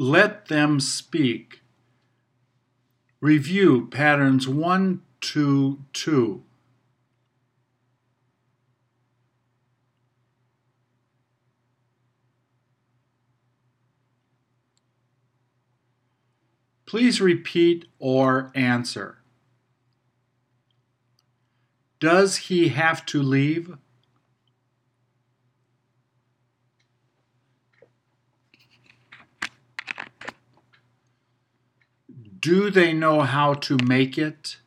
Let them speak. Review patterns 1 to 2. Please repeat or answer. Does he have to leave? Do they know how to make it?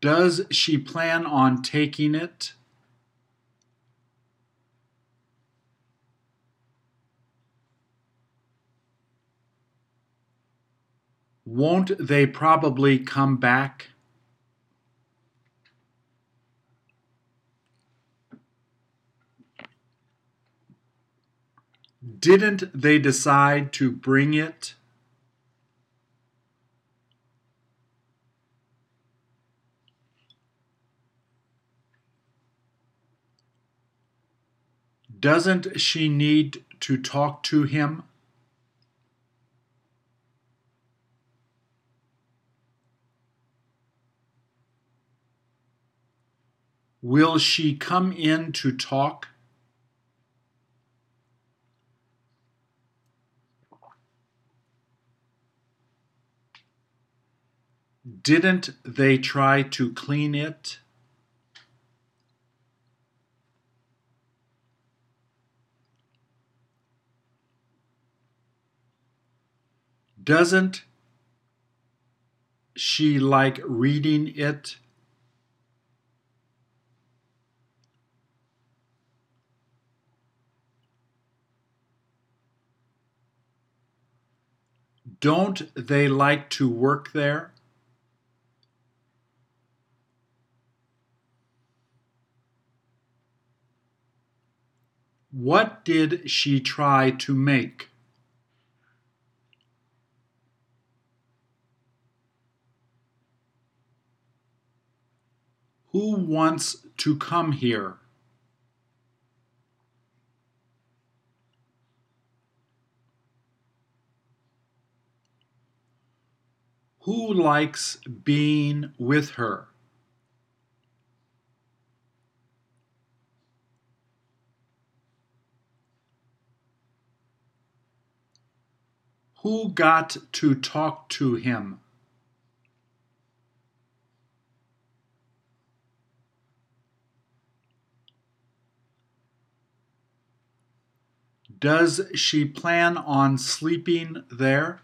Does she plan on taking it? Won't they probably come back? Didn't they decide to bring it? Doesn't she need to talk to him? Will she come in to talk? Didn't they try to clean it? Doesn't she like reading it? Don't they like to work there? What did she try to make? Who wants to come here? Who likes being with her? Who got to talk to him? Does she plan on sleeping there?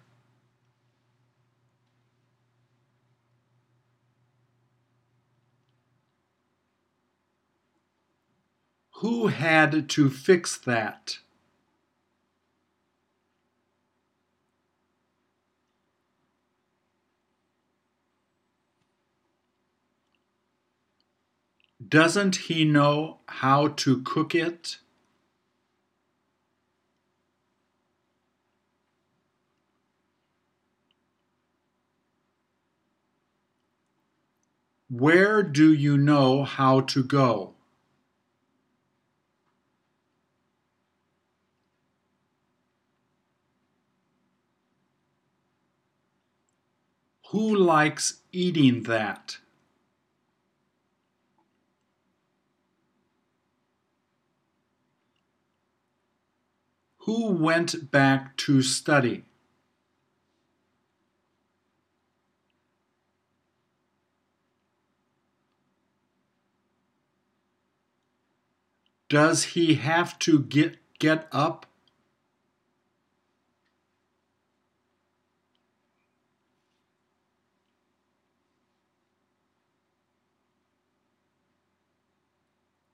Who had to fix that? Doesn't he know how to cook it? Where do you know how to go? Who likes eating that? Who went back to study? Does he have to get get up?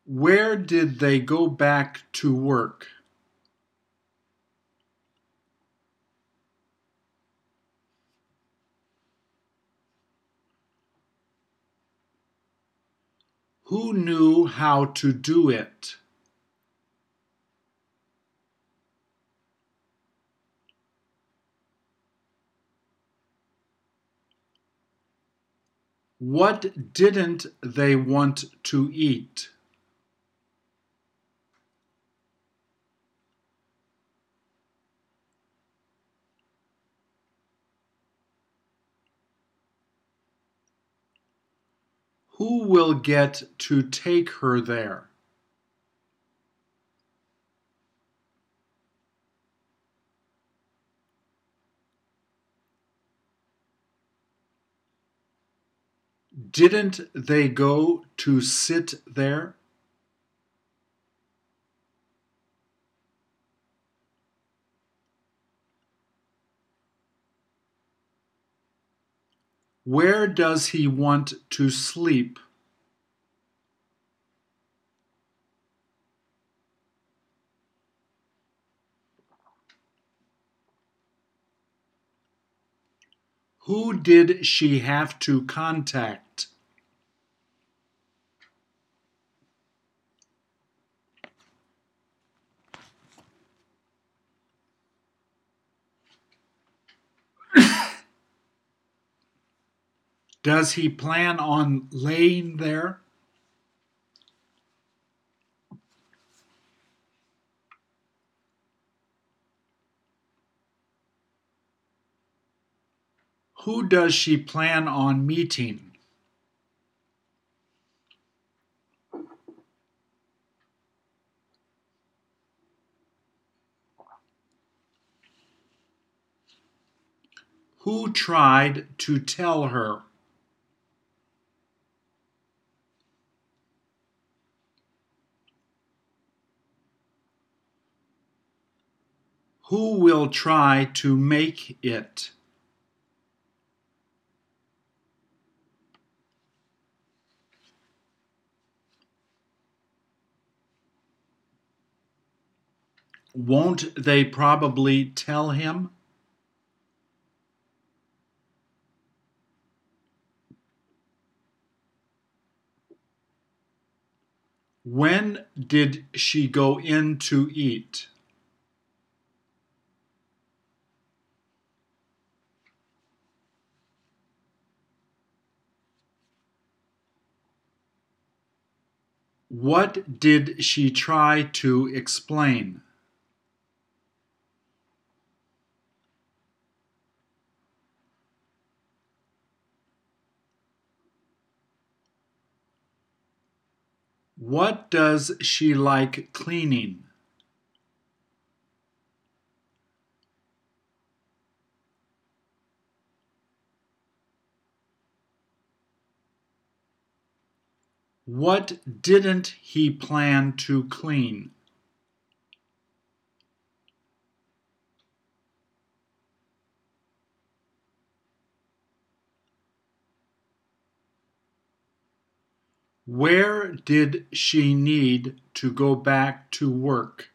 Where did they go back to work? Who knew how to do it? What didn't they want to eat? Who will get to take her there? Didn't they go to sit there? Where does he want to sleep? Who did she have to contact? Does he plan on laying there? Who does she plan on meeting? Who tried to tell her? Who will try to make it? Won't they probably tell him? When did she go in to eat? What did she try to explain? What does she like cleaning? What didn't he plan to clean? Where did she need to go back to work?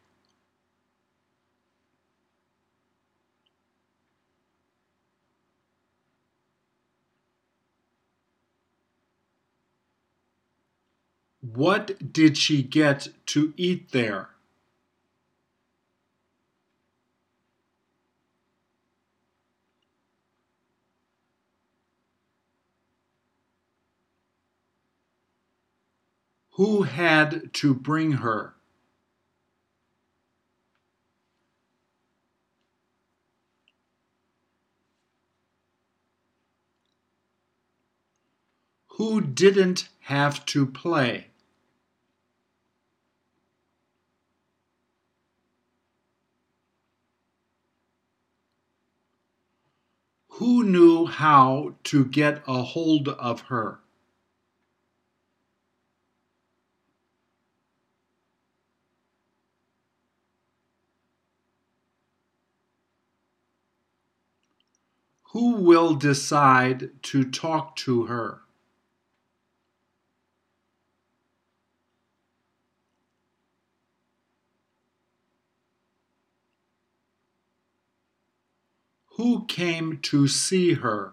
What did she get to eat there? Who had to bring her? Who didn't have to play? Who knew how to get a hold of her? Who will decide to talk to her? Who came to see her?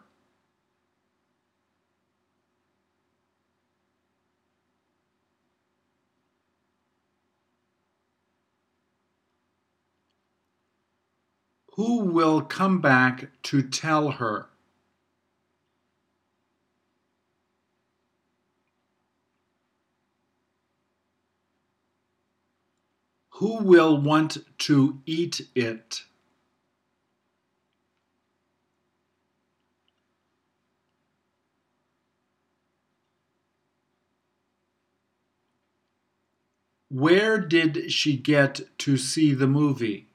Who will come back to tell her? Who will want to eat it? Where did she get to see the movie?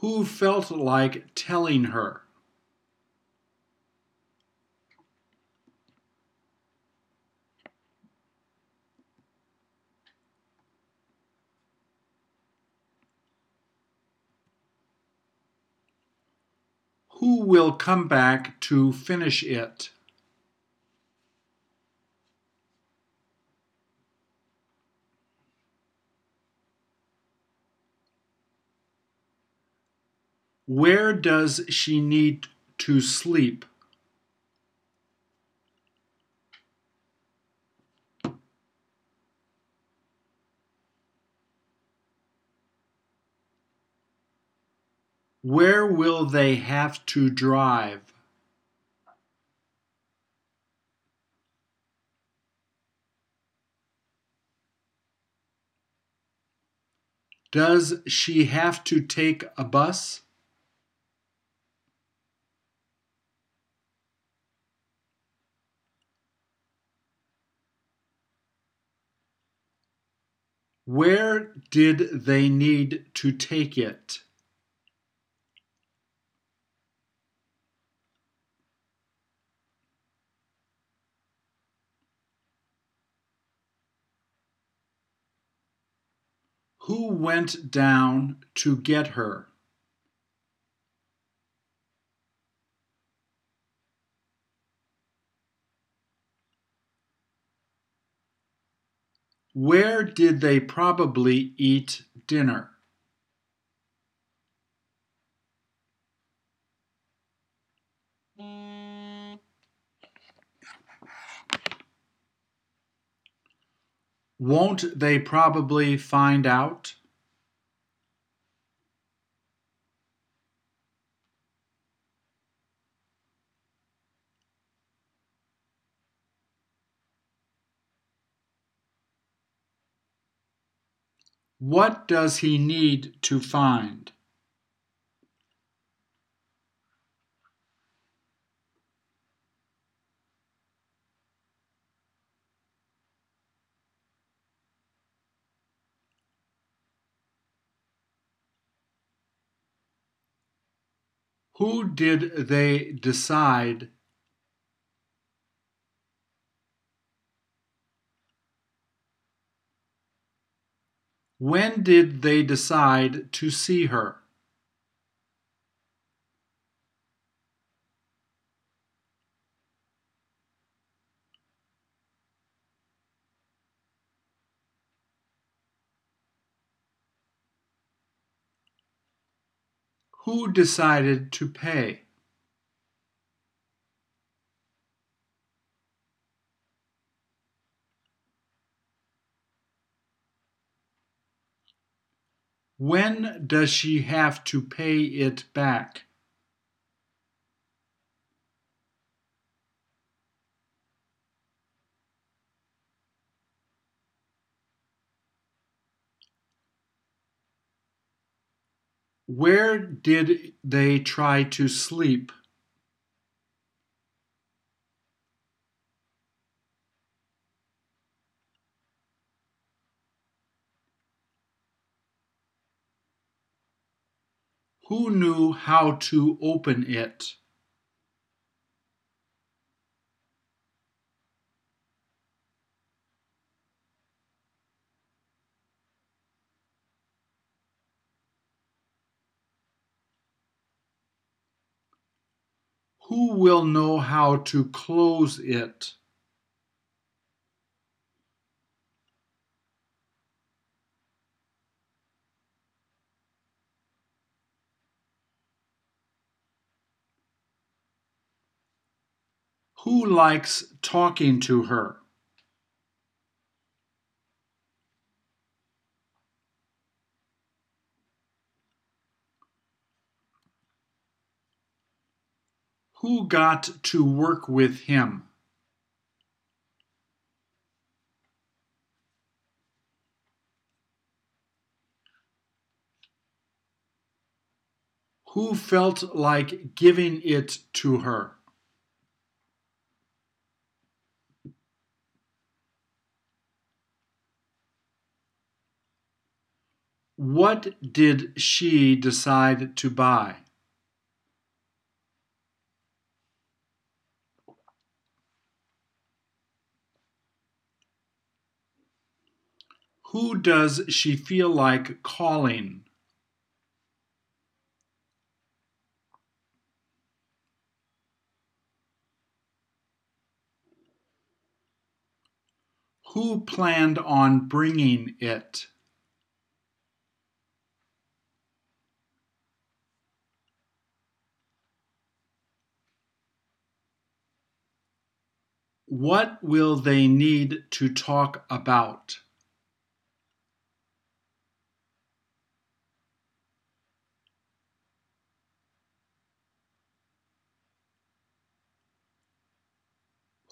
Who felt like telling her? Who will come back to finish it? Where does she need to sleep? Where will they have to drive? Does she have to take a bus? Where did they need to take it? Who went down to get her? Where did they probably eat dinner? Won't they probably find out? What does he need to find? Who did they decide When did they decide to see her? Who decided to pay? When does she have to pay it back? Where did they try to sleep? Who knew how to open it? Who will know how to close it? Who likes talking to her? Who got to work with him? Who felt like giving it to her? What did she decide to buy? Who does she feel like calling? Who planned on bringing it? What will they need to talk about?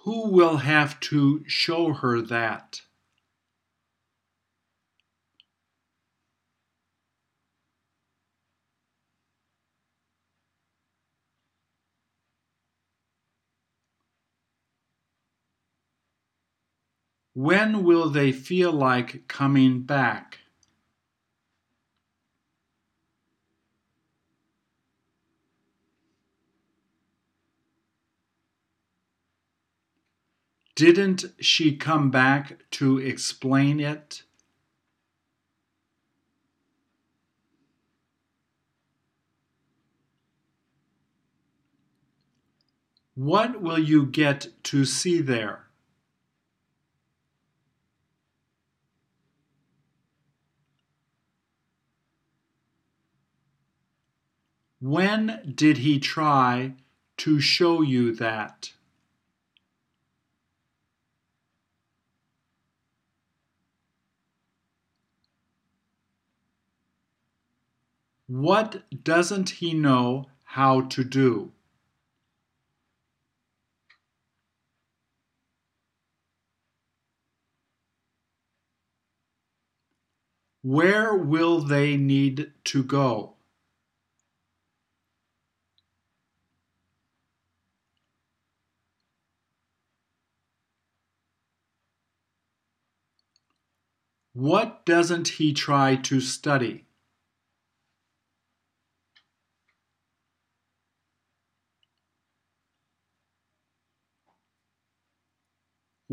Who will have to show her that? When will they feel like coming back? Didn't she come back to explain it? What will you get to see there? When did he try to show you that? What doesn't he know how to do? Where will they need to go? What doesn't he try to study?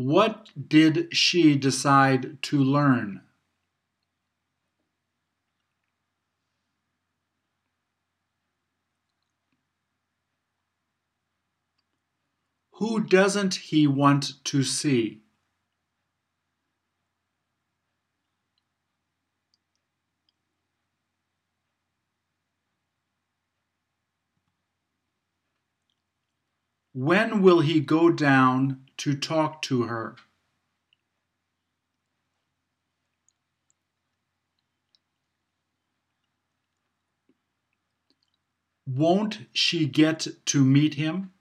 What did she decide to learn? Who doesn't he want to see? When will he go down to talk to her? Won't she get to meet him?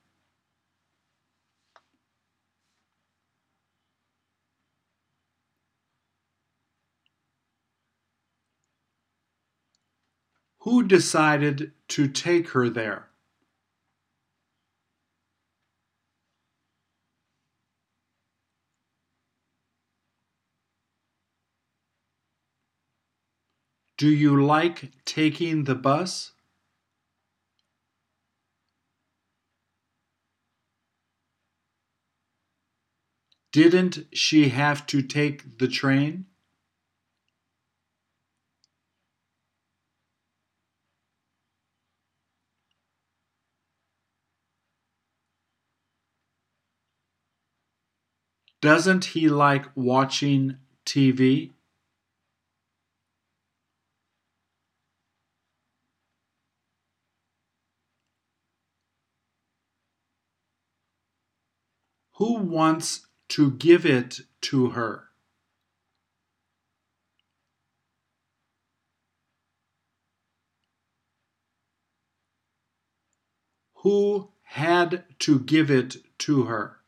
Who decided to take her there? Do you like taking the bus? Didn't she have to take the train? Doesn't he like watching TV? Who wants to give it to her? Who had to give it to her?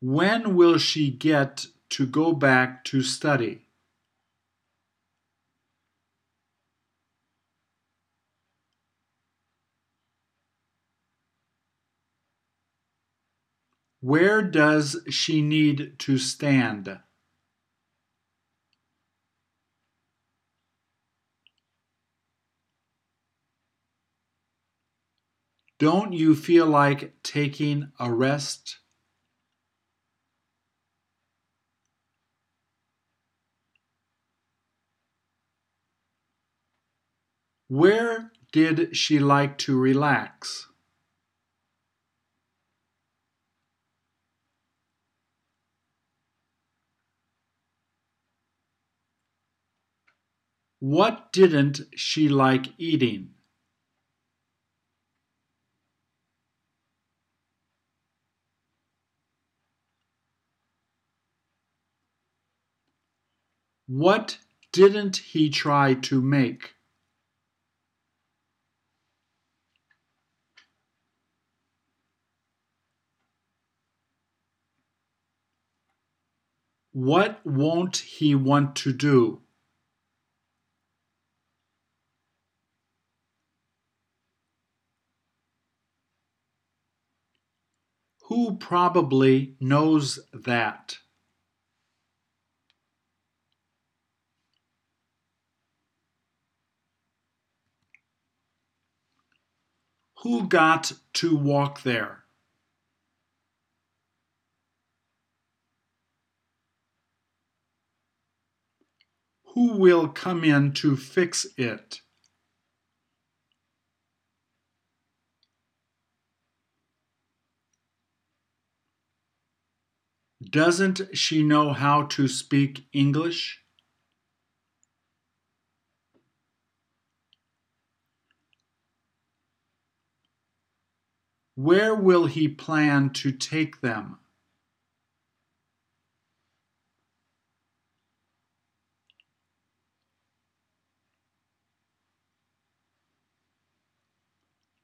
When will she get to go back to study? Where does she need to stand? Don't you feel like taking a rest? Where did she like to relax? What didn't she like eating? What didn't he try to make? What won't he want to do? Who probably knows that? Who got to walk there? Who will come in to fix it? Doesn't she know how to speak English? Where will he plan to take them?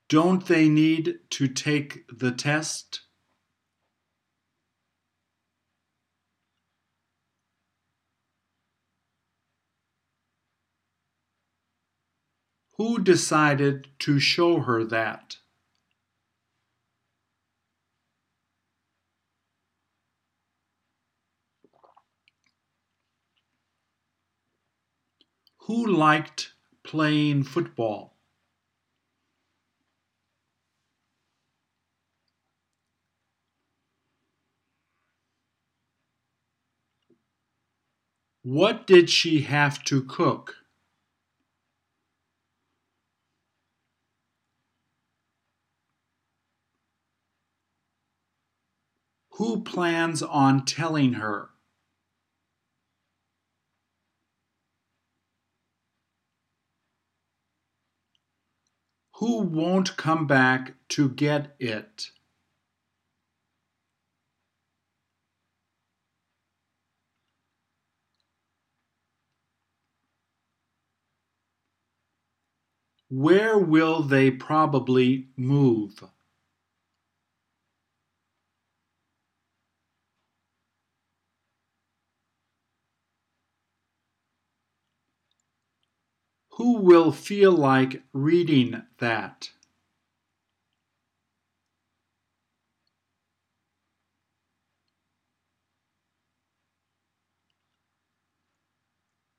Don't they need to take the test? Who decided to show her that? Who liked playing football? What did she have to cook? Who plans on telling her? Who won't come back to get it? Where will they probably move? Who will feel like reading that?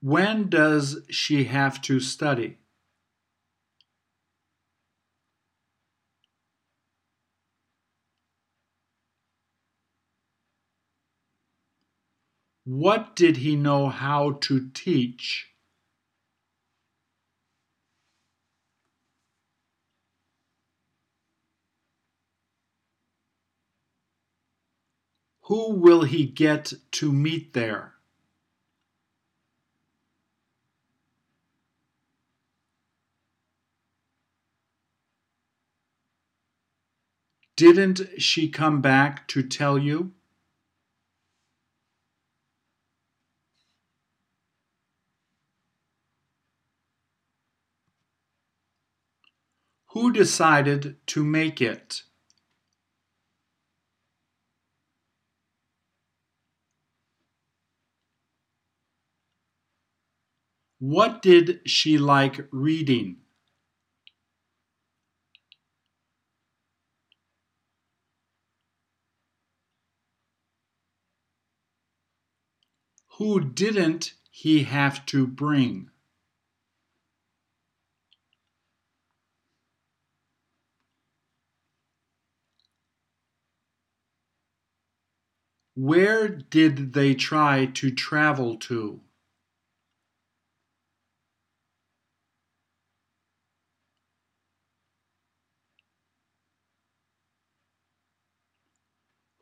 When does she have to study? What did he know how to teach? Who will he get to meet there? Didn't she come back to tell you? Who decided to make it? What did she like reading? Who didn't he have to bring? Where did they try to travel to?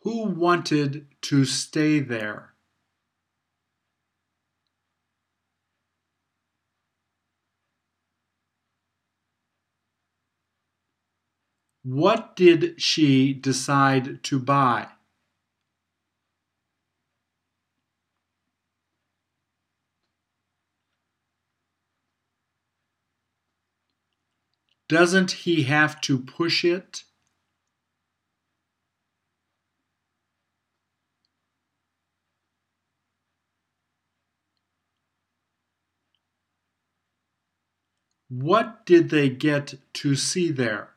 Who wanted to stay there? What did she decide to buy? Doesn't he have to push it? What did they get to see there?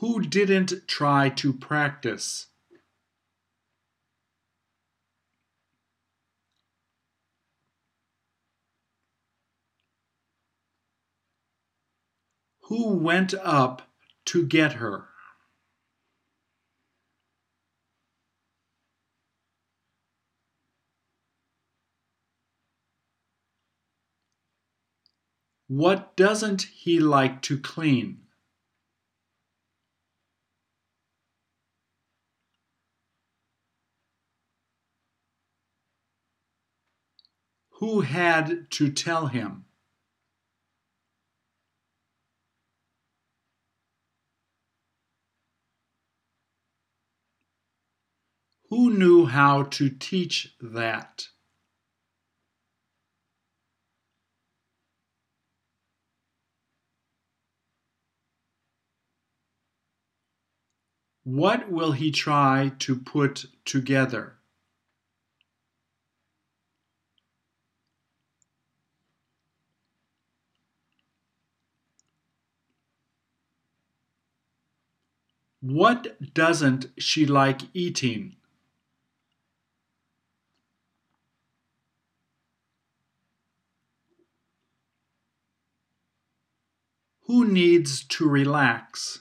Who didn't try to practice? Who went up to get her? What doesn't he like to clean? Who had to tell him? Who knew how to teach that? What will he try to put together? What doesn't she like eating? Who needs to relax?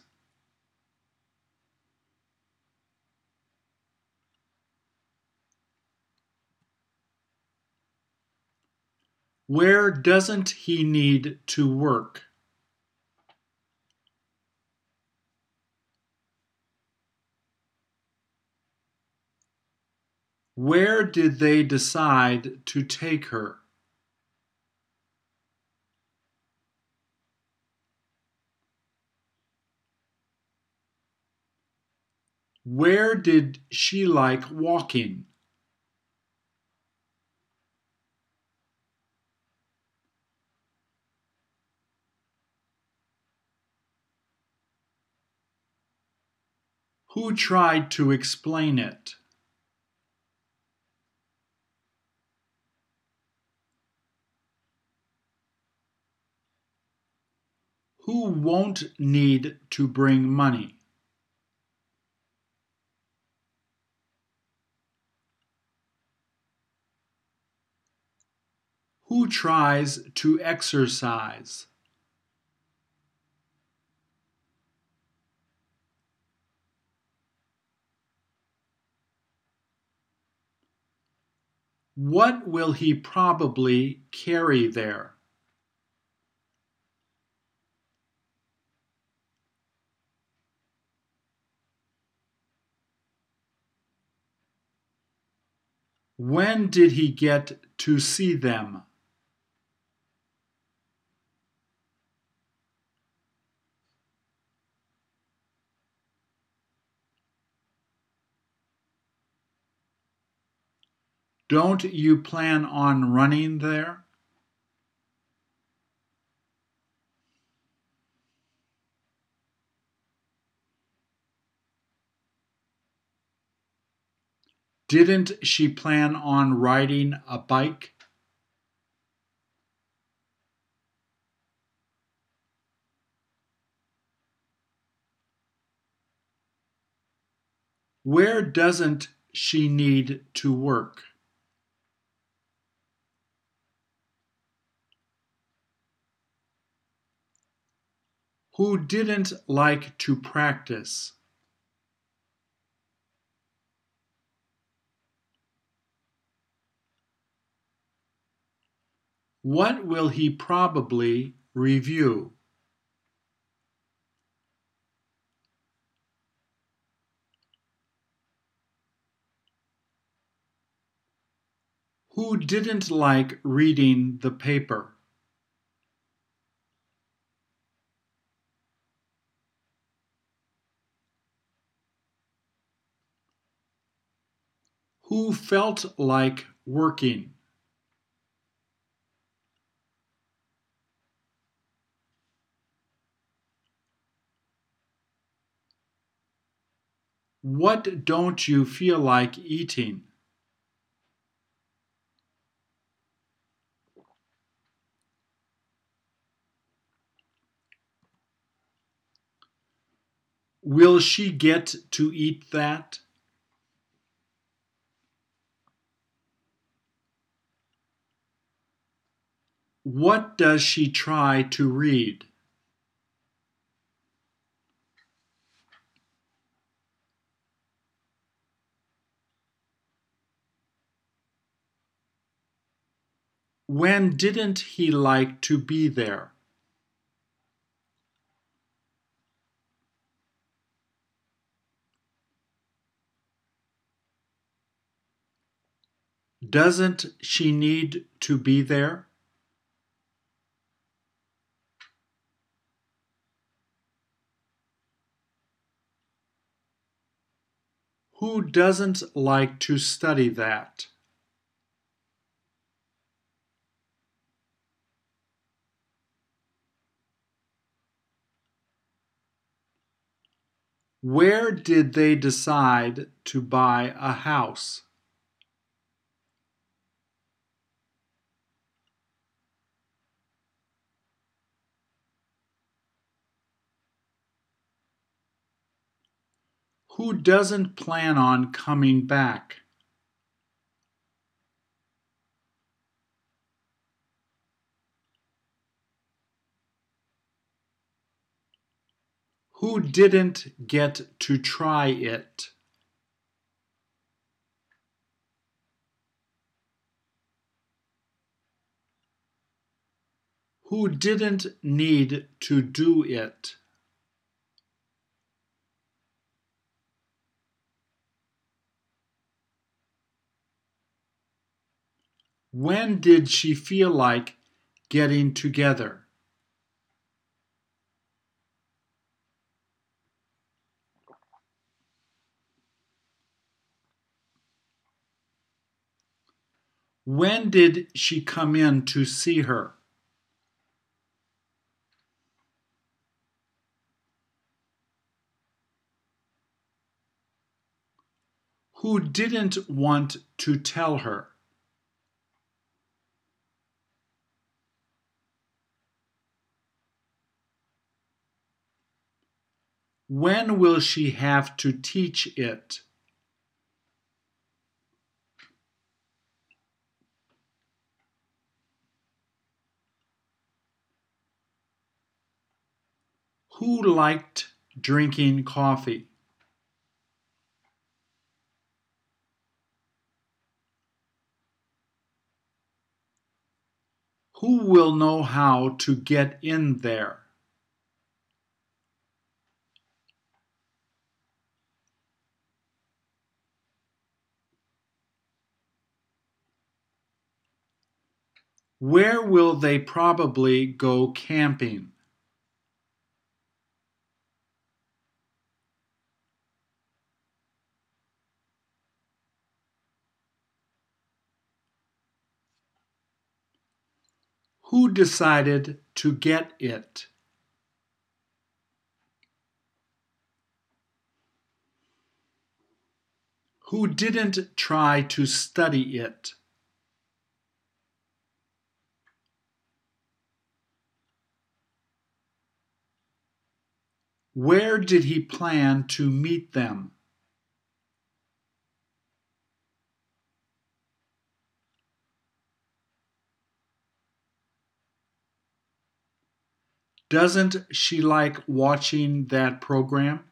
Where doesn't he need to work? Where did they decide to take her? Where did she like walking? Who tried to explain it? Who won't need to bring money? Who tries to exercise? What will he probably carry there? When did he get to see them? Don't you plan on running there? Didn't she plan on riding a bike? Where doesn't she need to work? Who didn't like to practice? What will he probably review? Who didn't like reading the paper? Who felt like working? What don't you feel like eating? Will she get to eat that? What does she try to read? When didn't he like to be there? Doesn't she need to be there? Who doesn't like to study that? Where did they decide to buy a house? Who doesn't plan on coming back? Who didn't get to try it? Who didn't need to do it? When did she feel like getting together? When did she come in to see her? Who didn't want to tell her? When will she have to teach it? Who liked drinking coffee? Who will know how to get in there? Where will they probably go camping? Who decided to get it? Who didn't try to study it? Where did he plan to meet them? Doesn't she like watching that program?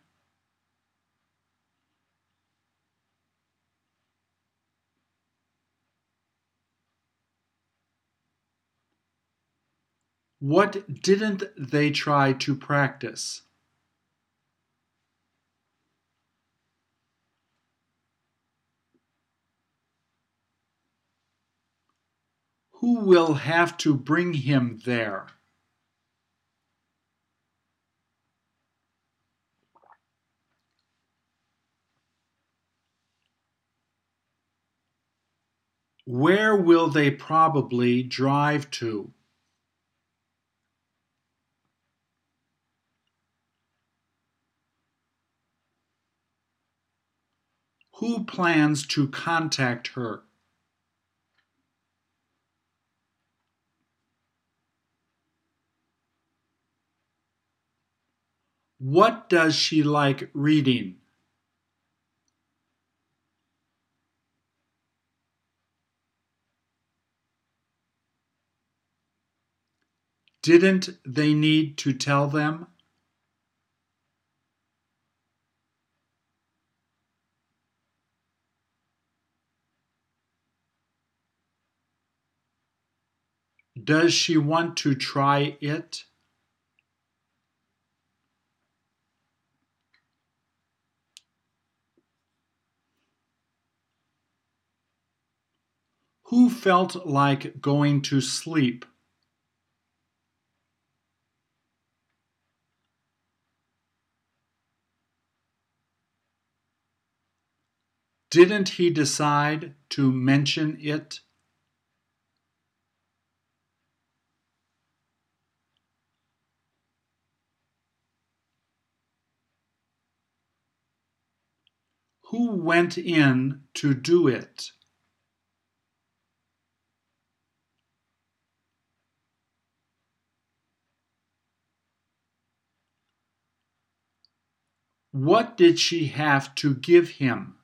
What didn't they try to practice? Who will have to bring him there? Where will they probably drive to? Who plans to contact her? What does she like reading? Didn't they need to tell them? Does she want to try it? Who felt like going to sleep? Didn't he decide to mention it? Who went in to do it? What did she have to give him?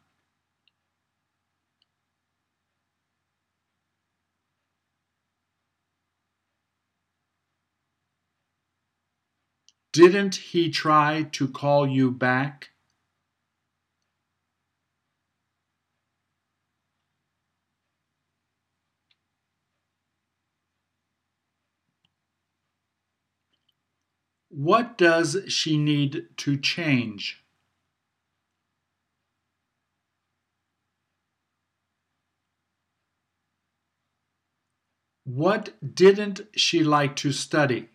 Didn't he try to call you back? What does she need to change? What didn't she like to study?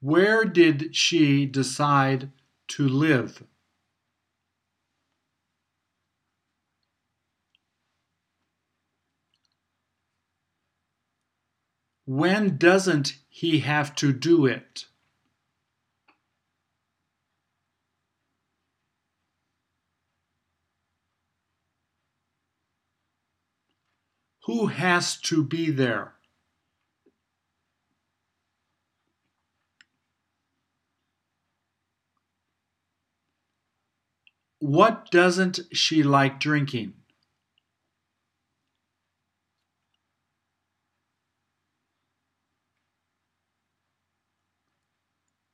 Where did she decide to live? When doesn't he have to do it? Who has to be there? What doesn't she like drinking?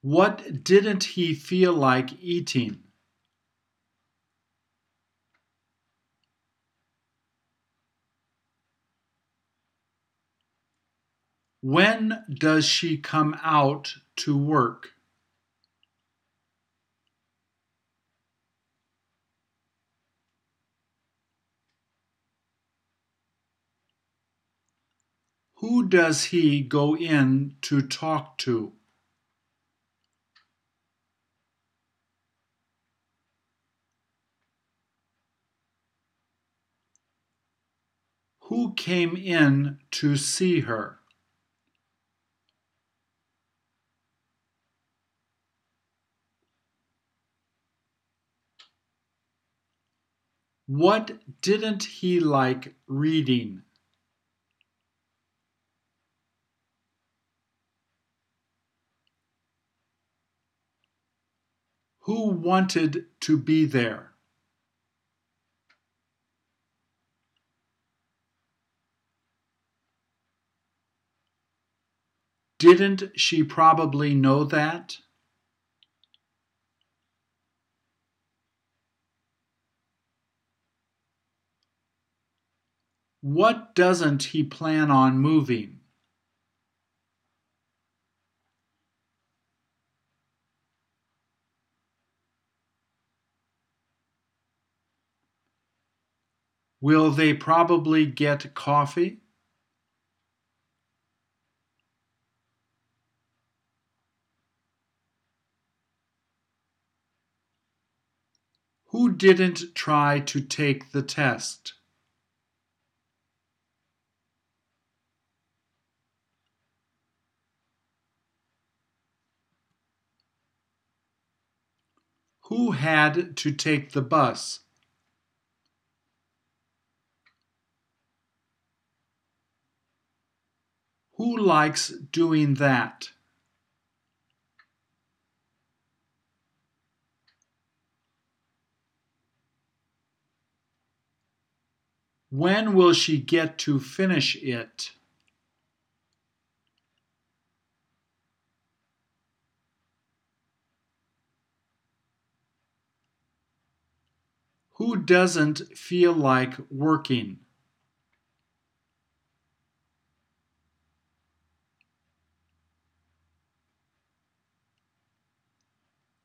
What didn't he feel like eating? When does she come out to work? Who does he go in to talk to? Who came in to see her? What didn't he like reading? Who wanted to be there? Didn't she probably know that? What doesn't he plan on moving? Will they probably get coffee? Who didn't try to take the test? Who had to take the bus? Who likes doing that? When will she get to finish it? Who doesn't feel like working?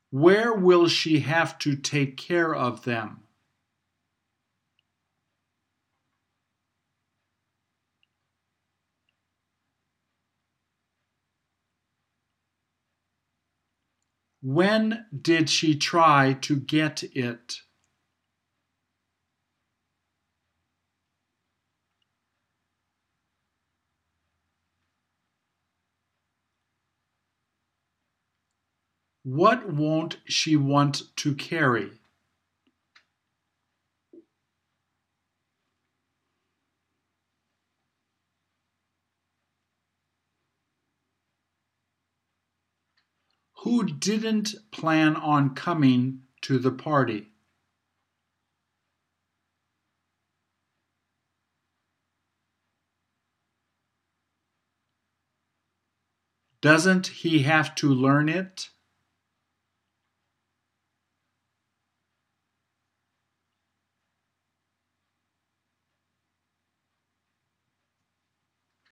Where will she have to take care of them? When did she try to get it? What won't she want to carry? Who didn't plan on coming to the party? Doesn't he have to learn it?